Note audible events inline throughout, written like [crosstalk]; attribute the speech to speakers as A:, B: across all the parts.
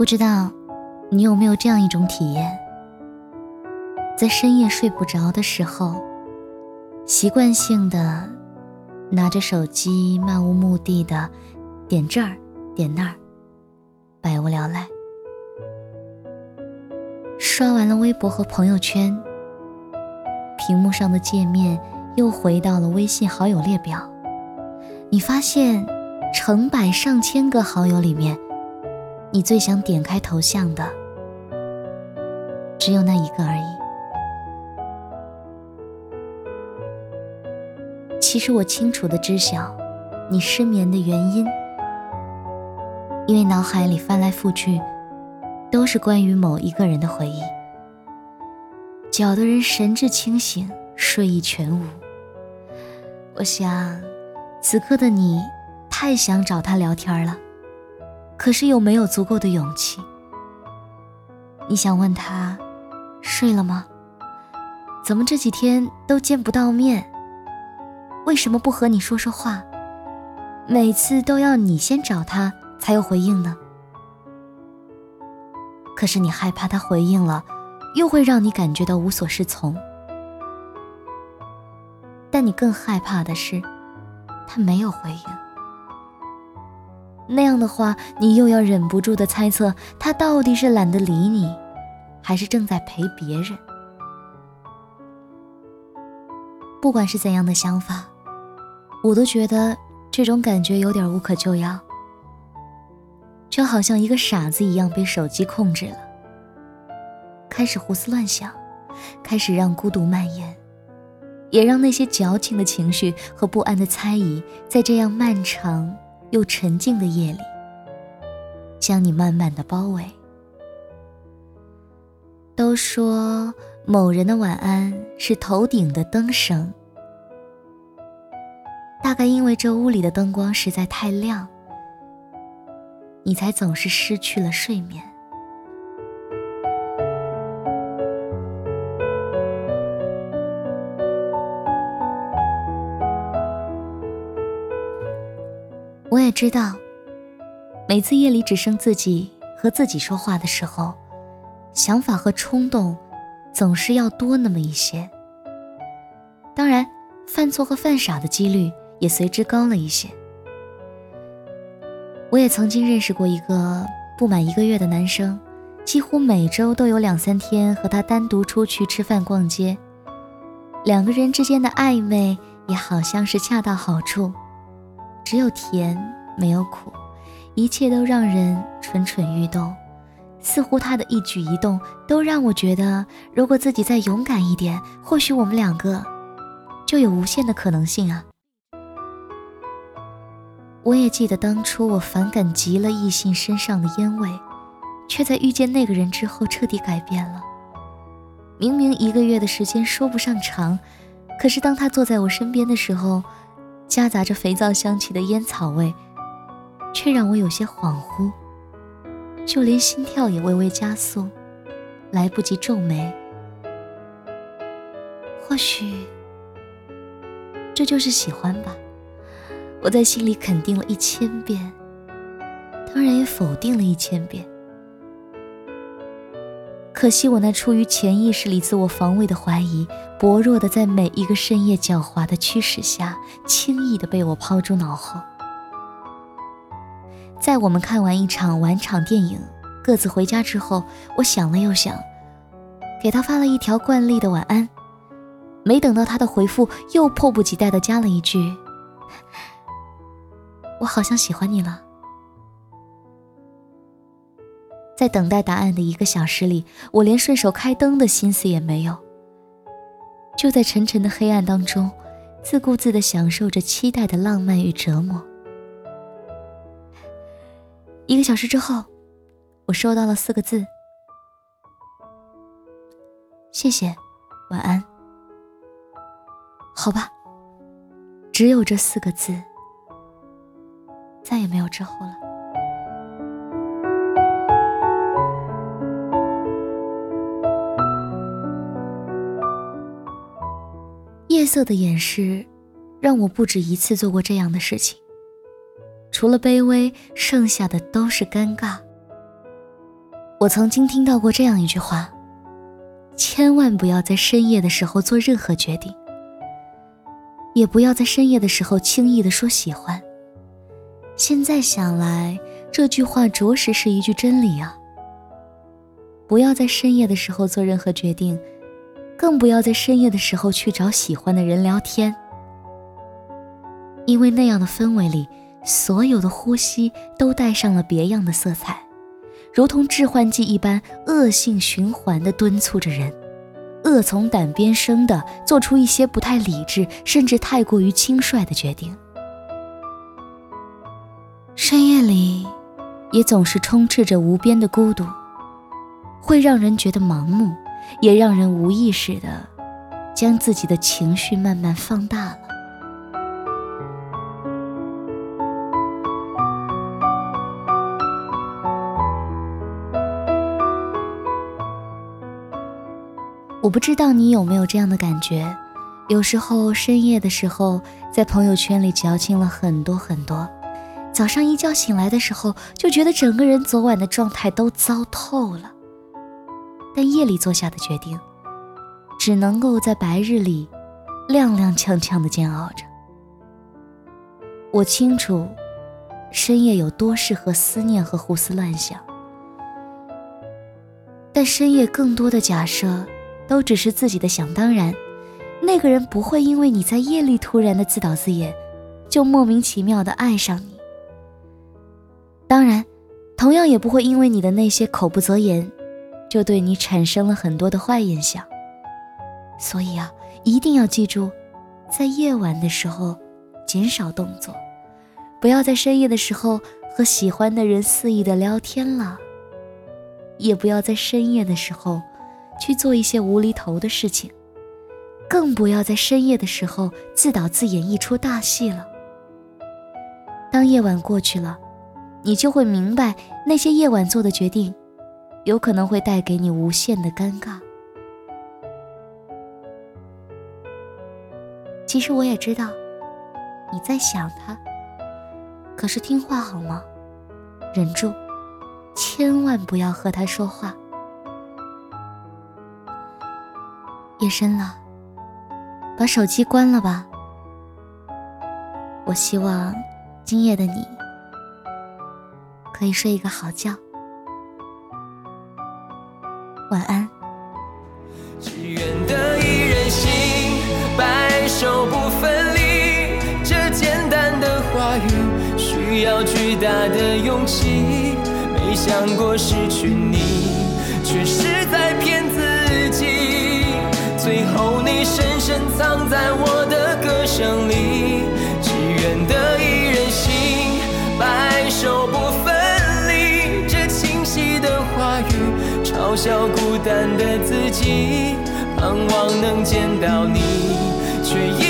A: 不知道你有没有这样一种体验，在深夜睡不着的时候，习惯性的拿着手机漫无目的的点这儿点那儿，百无聊赖。刷完了微博和朋友圈，屏幕上的界面又回到了微信好友列表，你发现成百上千个好友里面。你最想点开头像的，只有那一个而已。其实我清楚的知晓，你失眠的原因，因为脑海里翻来覆去，都是关于某一个人的回忆，搅得人神志清醒，睡意全无。我想，此刻的你，太想找他聊天了。可是又没有足够的勇气。你想问他，睡了吗？怎么这几天都见不到面？为什么不和你说说话？每次都要你先找他才有回应呢？可是你害怕他回应了，又会让你感觉到无所适从。但你更害怕的是，他没有回应。那样的话，你又要忍不住的猜测，他到底是懒得理你，还是正在陪别人？不管是怎样的想法，我都觉得这种感觉有点无可救药，就好像一个傻子一样被手机控制了，开始胡思乱想，开始让孤独蔓延，也让那些矫情的情绪和不安的猜疑，在这样漫长。又沉静的夜里，将你慢慢的包围。都说某人的晚安是头顶的灯声，大概因为这屋里的灯光实在太亮，你才总是失去了睡眠。我也知道，每次夜里只剩自己和自己说话的时候，想法和冲动总是要多那么一些。当然，犯错和犯傻的几率也随之高了一些。我也曾经认识过一个不满一个月的男生，几乎每周都有两三天和他单独出去吃饭、逛街，两个人之间的暧昧也好像是恰到好处。只有甜没有苦，一切都让人蠢蠢欲动，似乎他的一举一动都让我觉得，如果自己再勇敢一点，或许我们两个就有无限的可能性啊！我也记得当初我反感极了异性身上的烟味，却在遇见那个人之后彻底改变了。明明一个月的时间说不上长，可是当他坐在我身边的时候。夹杂着肥皂香气的烟草味，却让我有些恍惚，就连心跳也微微加速，来不及皱眉。或许这就是喜欢吧，我在心里肯定了一千遍，当然也否定了一千遍。可惜我那出于潜意识里自我防卫的怀疑，薄弱的在每一个深夜狡猾的驱使下，轻易的被我抛诸脑后。在我们看完一场晚场电影，各自回家之后，我想了又想，给他发了一条惯例的晚安，没等到他的回复，又迫不及待的加了一句：“ [laughs] 我好像喜欢你了。”在等待答案的一个小时里，我连顺手开灯的心思也没有，就在沉沉的黑暗当中，自顾自地享受着期待的浪漫与折磨。一个小时之后，我收到了四个字：“谢谢，晚安。”好吧，只有这四个字，再也没有之后了。夜色的掩饰，让我不止一次做过这样的事情。除了卑微，剩下的都是尴尬。我曾经听到过这样一句话：千万不要在深夜的时候做任何决定，也不要在深夜的时候轻易的说喜欢。现在想来，这句话着实是一句真理啊！不要在深夜的时候做任何决定，更不要在深夜的时候去找喜欢的人聊天，因为那样的氛围里，所有的呼吸都带上了别样的色彩。如同致幻剂一般，恶性循环地敦促着人，恶从胆边生的做出一些不太理智，甚至太过于轻率的决定。深夜里，也总是充斥着无边的孤独，会让人觉得盲目，也让人无意识的将自己的情绪慢慢放大了。我不知道你有没有这样的感觉，有时候深夜的时候，在朋友圈里矫情了很多很多，早上一觉醒来的时候，就觉得整个人昨晚的状态都糟透了。但夜里做下的决定，只能够在白日里踉踉跄跄的煎熬着。我清楚，深夜有多适合思念和胡思乱想，但深夜更多的假设。都只是自己的想当然，那个人不会因为你在夜里突然的自导自演，就莫名其妙的爱上你。当然，同样也不会因为你的那些口不择言，就对你产生了很多的坏印象。所以啊，一定要记住，在夜晚的时候减少动作，不要在深夜的时候和喜欢的人肆意的聊天了，也不要在深夜的时候。去做一些无厘头的事情，更不要在深夜的时候自导自演一出大戏了。当夜晚过去了，你就会明白那些夜晚做的决定，有可能会带给你无限的尴尬。其实我也知道你在想他，可是听话好吗？忍住，千万不要和他说话。夜深了，把手机关了吧。我希望今夜的你可以睡一个好觉，晚安。只愿得一人心，白首不分离。这简单的话语，需要巨大的勇气。没想过失去你，却是在骗自己。最后，你深深藏在我的歌声里，嘲笑孤单的自己，盼望能见到你，却一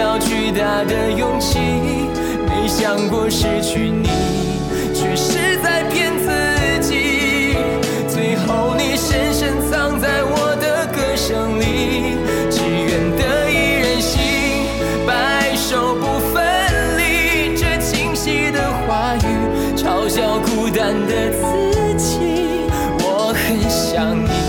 B: 要巨大的勇气没想过失去你却是在骗自己最后你深深藏在我的歌声里只愿得一人心白首不分离这清晰的话语嘲笑孤单的自己我很想你。